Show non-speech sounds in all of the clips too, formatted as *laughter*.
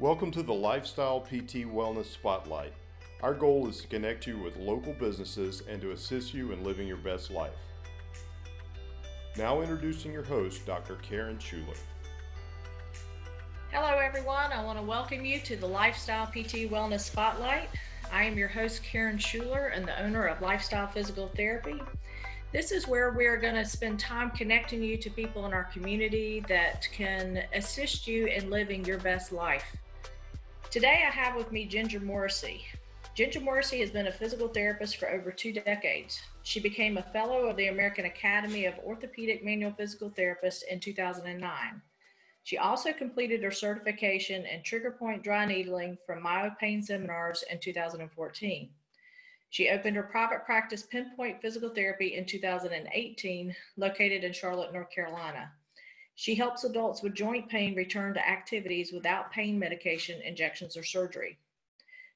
Welcome to the Lifestyle PT Wellness Spotlight. Our goal is to connect you with local businesses and to assist you in living your best life. Now, introducing your host, Dr. Karen Schuler. Hello, everyone. I want to welcome you to the Lifestyle PT Wellness Spotlight. I am your host, Karen Schuler, and the owner of Lifestyle Physical Therapy. This is where we are going to spend time connecting you to people in our community that can assist you in living your best life. Today, I have with me Ginger Morrissey. Ginger Morrissey has been a physical therapist for over two decades. She became a fellow of the American Academy of Orthopedic Manual Physical Therapists in 2009. She also completed her certification in trigger point dry needling from MyoPain seminars in 2014. She opened her private practice Pinpoint Physical Therapy in 2018, located in Charlotte, North Carolina. She helps adults with joint pain return to activities without pain medication, injections, or surgery.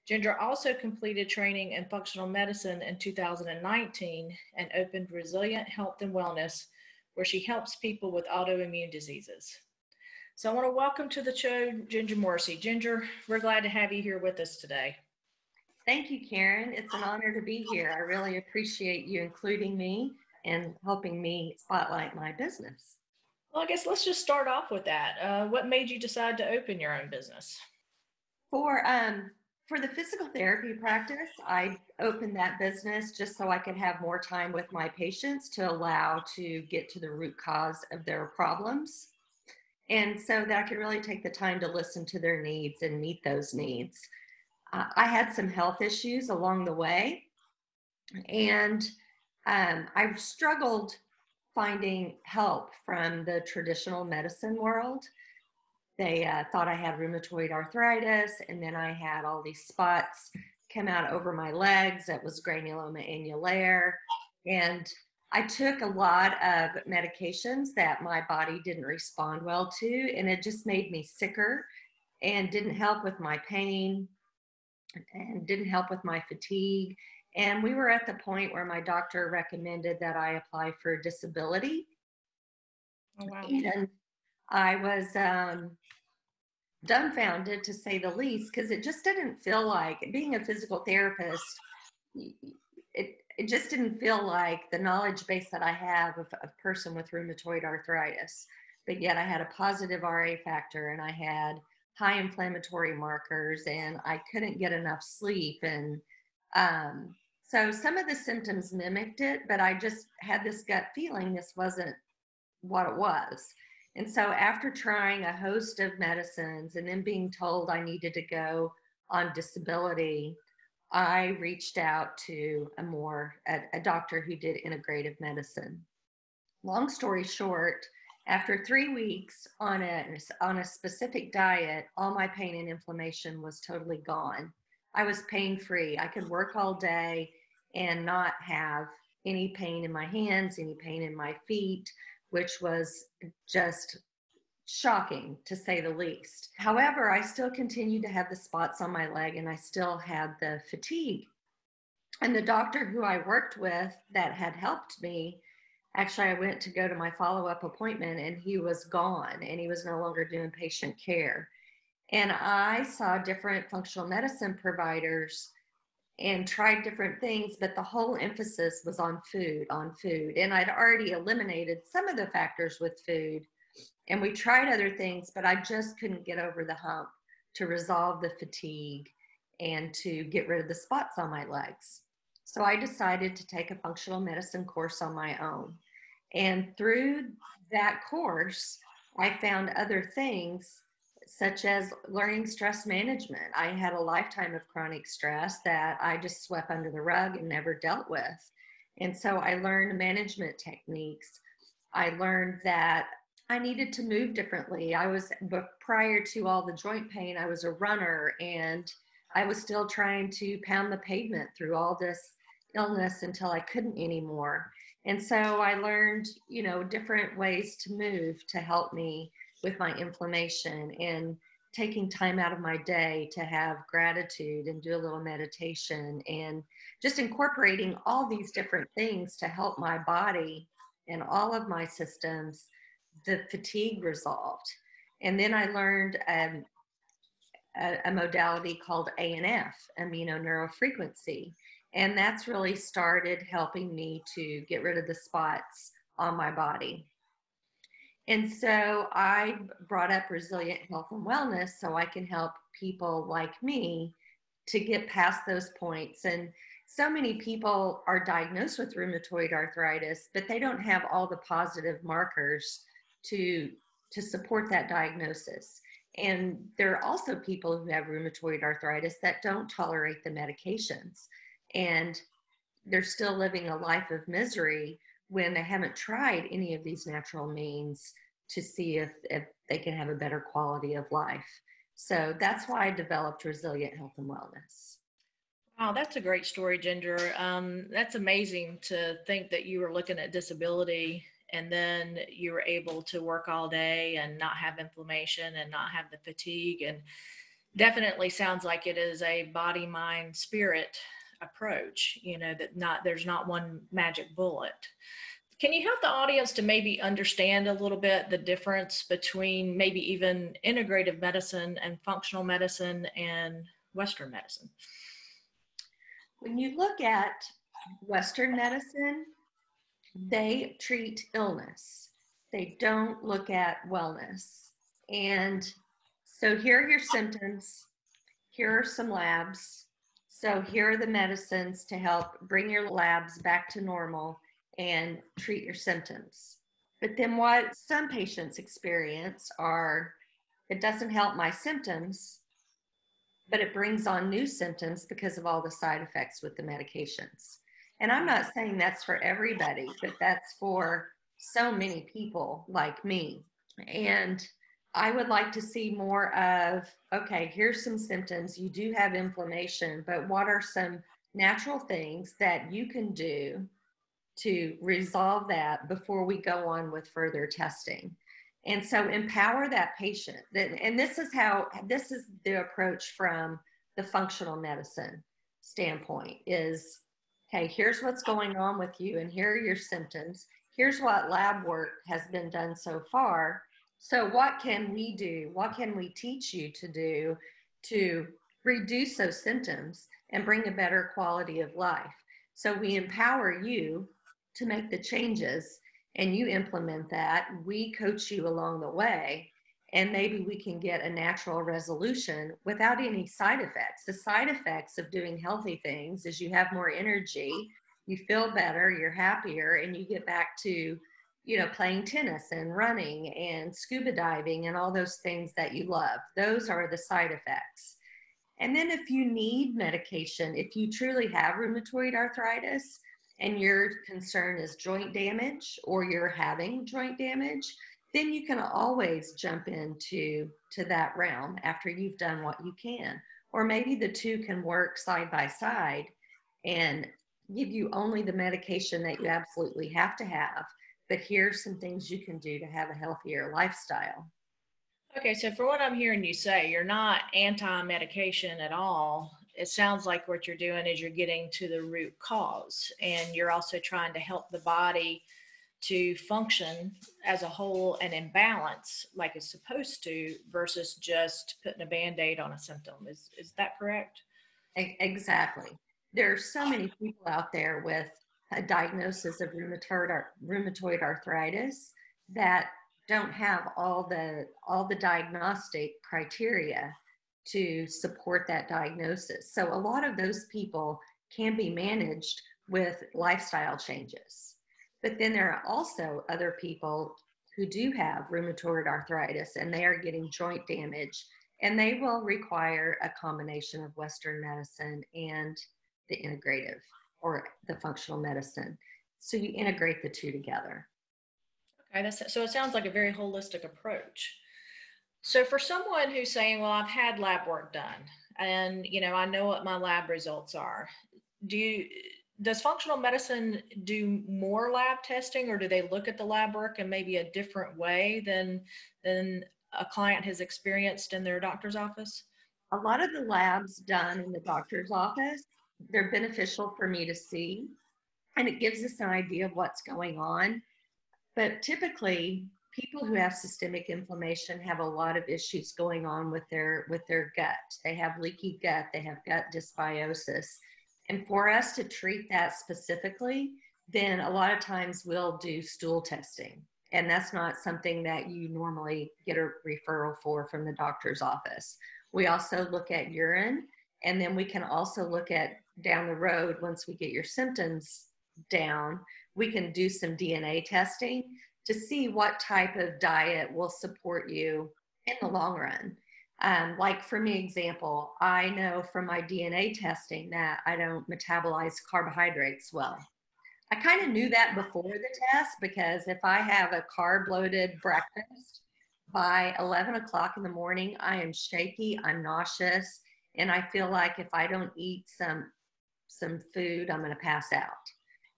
Ginger also completed training in functional medicine in 2019 and opened Resilient Health and Wellness, where she helps people with autoimmune diseases. So I want to welcome to the show Ginger Morrissey. Ginger, we're glad to have you here with us today. Thank you, Karen. It's an honor to be here. I really appreciate you including me and helping me spotlight my business. Well, I guess let's just start off with that. Uh, what made you decide to open your own business? For um, for the physical therapy practice, I opened that business just so I could have more time with my patients to allow to get to the root cause of their problems. And so that I could really take the time to listen to their needs and meet those needs. Uh, I had some health issues along the way, and um, I struggled finding help from the traditional medicine world. They uh, thought I had rheumatoid arthritis, and then I had all these spots come out over my legs. That was granuloma annulare. And I took a lot of medications that my body didn't respond well to, and it just made me sicker and didn't help with my pain and didn't help with my fatigue. And we were at the point where my doctor recommended that I apply for disability. Oh, wow. And I was um, dumbfounded to say the least because it just didn't feel like being a physical therapist. It, it just didn't feel like the knowledge base that I have of a person with rheumatoid arthritis. But yet I had a positive RA factor and I had high inflammatory markers and I couldn't get enough sleep. And um, so some of the symptoms mimicked it, but I just had this gut feeling this wasn't what it was. And so after trying a host of medicines and then being told I needed to go on disability, I reached out to a more a, a doctor who did integrative medicine. Long story short, after three weeks on a, on a specific diet, all my pain and inflammation was totally gone. I was pain free. I could work all day and not have any pain in my hands, any pain in my feet, which was just shocking to say the least. However, I still continued to have the spots on my leg and I still had the fatigue. And the doctor who I worked with that had helped me actually i went to go to my follow-up appointment and he was gone and he was no longer doing patient care and i saw different functional medicine providers and tried different things but the whole emphasis was on food on food and i'd already eliminated some of the factors with food and we tried other things but i just couldn't get over the hump to resolve the fatigue and to get rid of the spots on my legs so I decided to take a functional medicine course on my own. And through that course, I found other things such as learning stress management. I had a lifetime of chronic stress that I just swept under the rug and never dealt with. And so I learned management techniques. I learned that I needed to move differently. I was, but prior to all the joint pain, I was a runner and I was still trying to pound the pavement through all this illness until I couldn't anymore. And so I learned, you know, different ways to move to help me with my inflammation and taking time out of my day to have gratitude and do a little meditation and just incorporating all these different things to help my body and all of my systems the fatigue resolved and then i learned um, a, a modality called ANF, aminoneurofrequency. And that's really started helping me to get rid of the spots on my body. And so I brought up resilient health and wellness so I can help people like me to get past those points. And so many people are diagnosed with rheumatoid arthritis, but they don't have all the positive markers to to support that diagnosis. And there are also people who have rheumatoid arthritis that don't tolerate the medications. And they're still living a life of misery when they haven't tried any of these natural means to see if, if they can have a better quality of life. So that's why I developed Resilient Health and Wellness. Wow, that's a great story, Ginger. Um, that's amazing to think that you were looking at disability and then you were able to work all day and not have inflammation and not have the fatigue and definitely sounds like it is a body mind spirit approach you know that not there's not one magic bullet can you help the audience to maybe understand a little bit the difference between maybe even integrative medicine and functional medicine and western medicine when you look at western medicine they treat illness. They don't look at wellness. And so here are your symptoms. Here are some labs. So here are the medicines to help bring your labs back to normal and treat your symptoms. But then what some patients experience are it doesn't help my symptoms, but it brings on new symptoms because of all the side effects with the medications. And I'm not saying that's for everybody, but that's for so many people like me. And I would like to see more of okay, here's some symptoms. You do have inflammation, but what are some natural things that you can do to resolve that before we go on with further testing? And so empower that patient. And this is how this is the approach from the functional medicine standpoint is okay, here's what's going on with you, and here are your symptoms. Here's what lab work has been done so far. So, what can we do? What can we teach you to do to reduce those symptoms and bring a better quality of life? So, we empower you to make the changes and you implement that. We coach you along the way and maybe we can get a natural resolution without any side effects. The side effects of doing healthy things is you have more energy, you feel better, you're happier, and you get back to, you know, playing tennis and running and scuba diving and all those things that you love. Those are the side effects. And then if you need medication, if you truly have rheumatoid arthritis and your concern is joint damage or you're having joint damage, then you can always jump into to that realm after you've done what you can or maybe the two can work side by side and give you only the medication that you absolutely have to have but here's some things you can do to have a healthier lifestyle. Okay so for what i'm hearing you say you're not anti-medication at all. It sounds like what you're doing is you're getting to the root cause and you're also trying to help the body to function as a whole and in balance like it's supposed to versus just putting a band-aid on a symptom. Is is that correct? Exactly. There are so many people out there with a diagnosis of rheumatoid arthritis that don't have all the all the diagnostic criteria to support that diagnosis. So a lot of those people can be managed with lifestyle changes. But then there are also other people who do have rheumatoid arthritis and they are getting joint damage and they will require a combination of Western medicine and the integrative or the functional medicine. So you integrate the two together. Okay, that's, so it sounds like a very holistic approach. So for someone who's saying, "Well, I've had lab work done, and you know, I know what my lab results are," do you does functional medicine do more lab testing or do they look at the lab work in maybe a different way than than a client has experienced in their doctor's office a lot of the labs done in the doctor's office they're beneficial for me to see and it gives us an idea of what's going on but typically people who have systemic inflammation have a lot of issues going on with their with their gut. They have leaky gut, they have gut dysbiosis. And for us to treat that specifically, then a lot of times we'll do stool testing. And that's not something that you normally get a referral for from the doctor's office. We also look at urine, and then we can also look at down the road once we get your symptoms down, we can do some DNA testing to see what type of diet will support you in the long run. Um, like for me, example, I know from my DNA testing that I don't metabolize carbohydrates well. I kind of knew that before the test because if I have a carb loaded breakfast by 11 o'clock in the morning, I am shaky, I'm nauseous, and I feel like if I don't eat some some food, I'm going to pass out.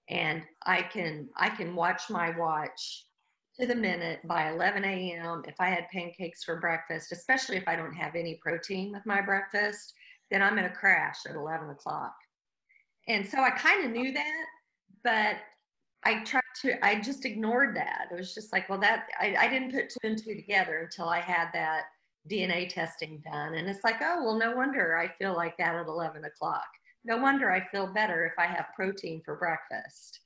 And I can I can watch my watch to the minute by 11 a.m. If I had pancakes for breakfast, especially if I don't have any protein with my breakfast, then I'm going to crash at 11 o'clock. And so I kind of knew that, but I tried to, I just ignored that. It was just like, well, that, I, I didn't put two and two together until I had that DNA testing done. And it's like, oh, well, no wonder I feel like that at 11 o'clock. No wonder I feel better if I have protein for breakfast.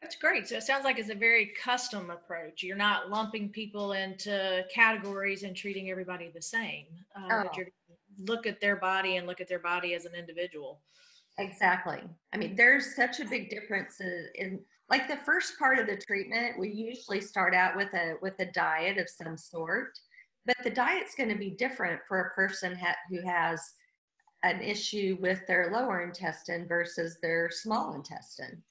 That's great. So it sounds like it's a very custom approach. You're not lumping people into categories and treating everybody the same. Uh, oh. Look at their body and look at their body as an individual. Exactly. I mean, there's such a big difference in, in like the first part of the treatment. We usually start out with a with a diet of some sort, but the diet's going to be different for a person ha- who has an issue with their lower intestine versus their small intestine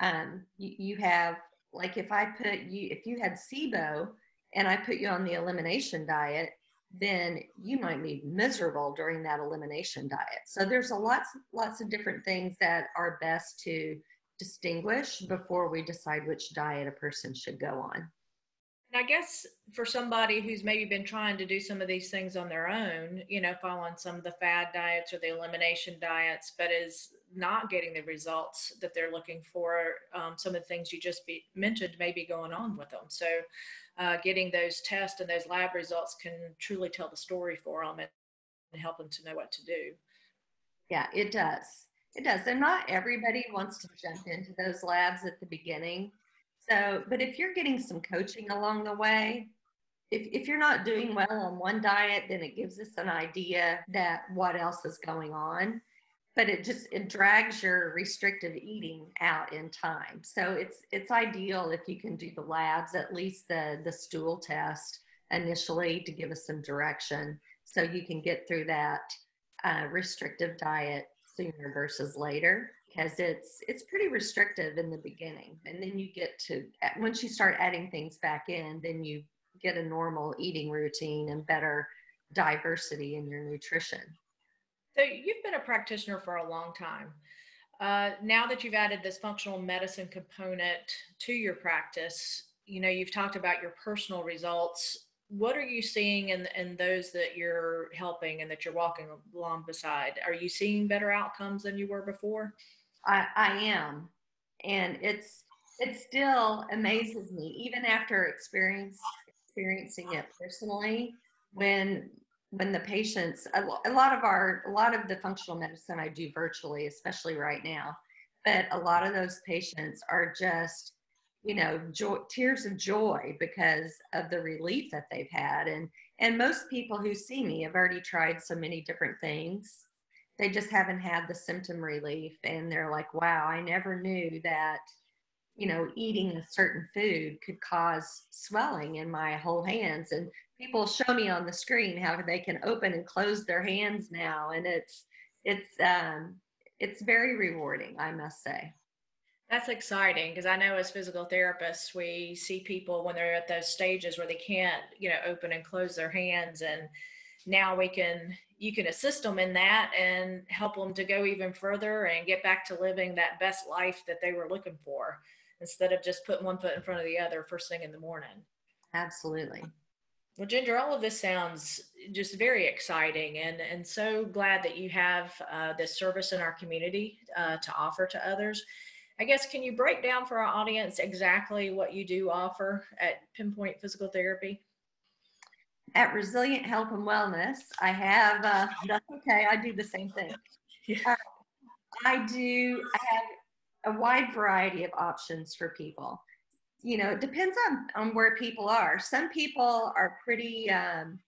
um, you, you have like if I put you if you had SIBO and I put you on the elimination diet, then you might be miserable during that elimination diet. So there's a lots lots of different things that are best to distinguish before we decide which diet a person should go on. And I guess for somebody who's maybe been trying to do some of these things on their own, you know, following some of the fad diets or the elimination diets, but is not getting the results that they're looking for, um, some of the things you just be, mentioned may be going on with them. So, uh, getting those tests and those lab results can truly tell the story for them and, and help them to know what to do. Yeah, it does. It does. And not everybody wants to jump into those labs at the beginning so, but if you're getting some coaching along the way, if, if you're not doing well on one diet, then it gives us an idea that what else is going on. But it just it drags your restrictive eating out in time. So it's it's ideal if you can do the labs, at least the the stool test initially to give us some direction, so you can get through that uh, restrictive diet sooner versus later because it's it's pretty restrictive in the beginning and then you get to once you start adding things back in then you get a normal eating routine and better diversity in your nutrition. So you've been a practitioner for a long time. Uh, now that you've added this functional medicine component to your practice you know you've talked about your personal results. What are you seeing in, in those that you're helping and that you're walking along beside? Are you seeing better outcomes than you were before I, I am. And it's it still amazes me, even after experience experiencing it personally, when when the patients a, lot of our a lot of the functional medicine I do virtually, especially right now, but a lot of those patients are just you know joy, tears of joy because of the relief that they've had and and most people who see me have already tried so many different things they just haven't had the symptom relief and they're like wow i never knew that you know eating a certain food could cause swelling in my whole hands and people show me on the screen how they can open and close their hands now and it's it's um it's very rewarding i must say that's exciting because I know as physical therapists, we see people when they're at those stages where they can't, you know, open and close their hands. And now we can you can assist them in that and help them to go even further and get back to living that best life that they were looking for instead of just putting one foot in front of the other first thing in the morning. Absolutely. Well, Ginger, all of this sounds just very exciting, and and so glad that you have uh, this service in our community uh, to offer to others. I guess, can you break down for our audience exactly what you do offer at Pinpoint Physical Therapy? At Resilient Health and Wellness, I have, uh, *laughs* that's okay, I do the same thing. *laughs* Uh, I do, I have a wide variety of options for people. You know, it depends on, on where people are. Some people are pretty um,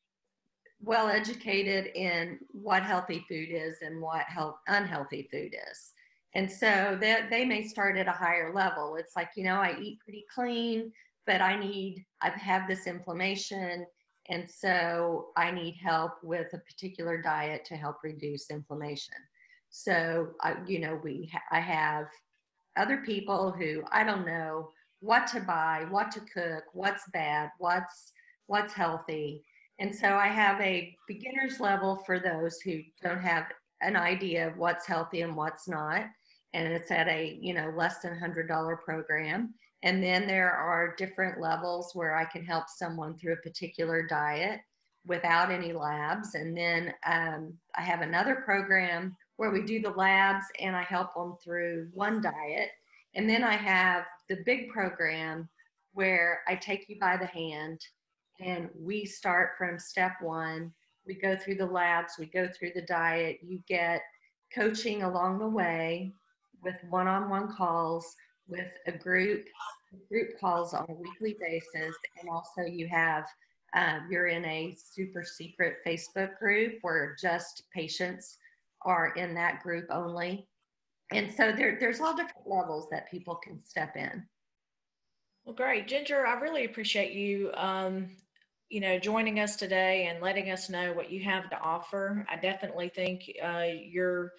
well educated in what healthy food is and what health, unhealthy food is. And so that they, they may start at a higher level. It's like, you know, I eat pretty clean, but I need, I have this inflammation. And so I need help with a particular diet to help reduce inflammation. So, I, you know, we, ha- I have other people who I don't know what to buy, what to cook, what's bad, what's, what's healthy. And so I have a beginner's level for those who don't have an idea of what's healthy and what's not and it's at a you know less than $100 program and then there are different levels where i can help someone through a particular diet without any labs. And then um, i have another program where we do the labs and i help them through one diet. And then i have the big program where i take you by the hand and we start from step one. We go through the labs we go through the diet. You get coaching along the way with one-on-one calls with a group group calls on a weekly basis and also you have um, you're in a super secret facebook group where just patients are in that group only. And so there, there's all different levels that people can step in. Well great. Ginger i really appreciate you um, you know joining us today and letting us know what you have to offer. I definitely think uh, you're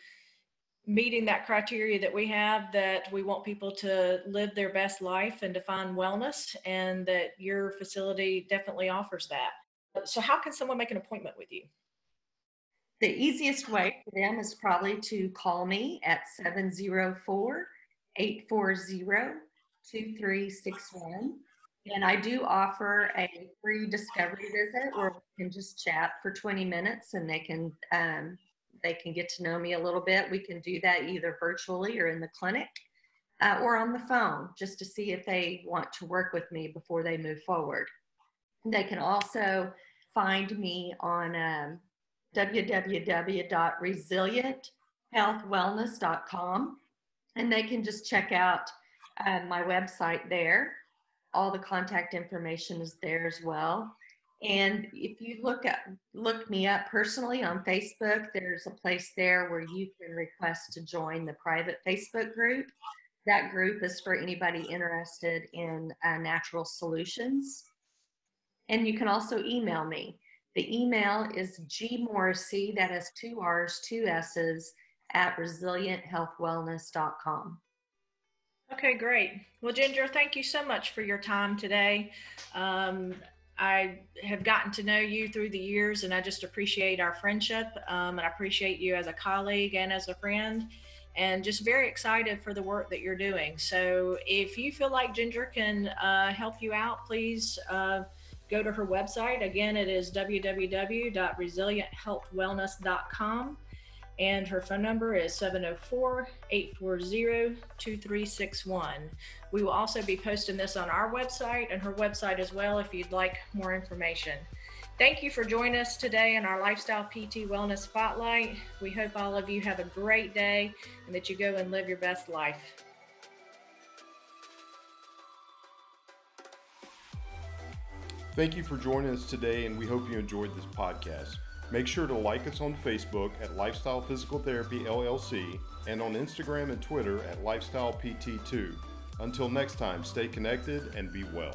meeting that criteria that we have that we want people to live their best life and define wellness and that your facility definitely offers that. So how can someone make an appointment with you? The easiest way for them is probably to call me at 704 840 2361 and I do offer a free discovery visit where we can just chat for 20 minutes and they can um, they can get to know me a little bit. We can do that either virtually or in the clinic uh, or on the phone just to see if they want to work with me before they move forward. They can also find me on um, www.resilienthealthwellness.com and they can just check out uh, my website there. All the contact information is there as well. And if you look at look me up personally on Facebook, there's a place there where you can request to join the private Facebook group. That group is for anybody interested in uh, natural solutions. And you can also email me. The email is gmorrissey, that has two R's, two S's, at resilienthealthwellness.com. Okay, great. Well, Ginger, thank you so much for your time today. Um, I have gotten to know you through the years, and I just appreciate our friendship. Um, and I appreciate you as a colleague and as a friend, and just very excited for the work that you're doing. So, if you feel like Ginger can uh, help you out, please uh, go to her website. Again, it is www.resilienthealthwellness.com and her phone number is 704 840 2361. We will also be posting this on our website and her website as well if you'd like more information. Thank you for joining us today in our Lifestyle PT Wellness Spotlight. We hope all of you have a great day and that you go and live your best life. Thank you for joining us today, and we hope you enjoyed this podcast. Make sure to like us on Facebook at Lifestyle Physical Therapy LLC and on Instagram and Twitter at Lifestyle PT2. Until next time, stay connected and be well.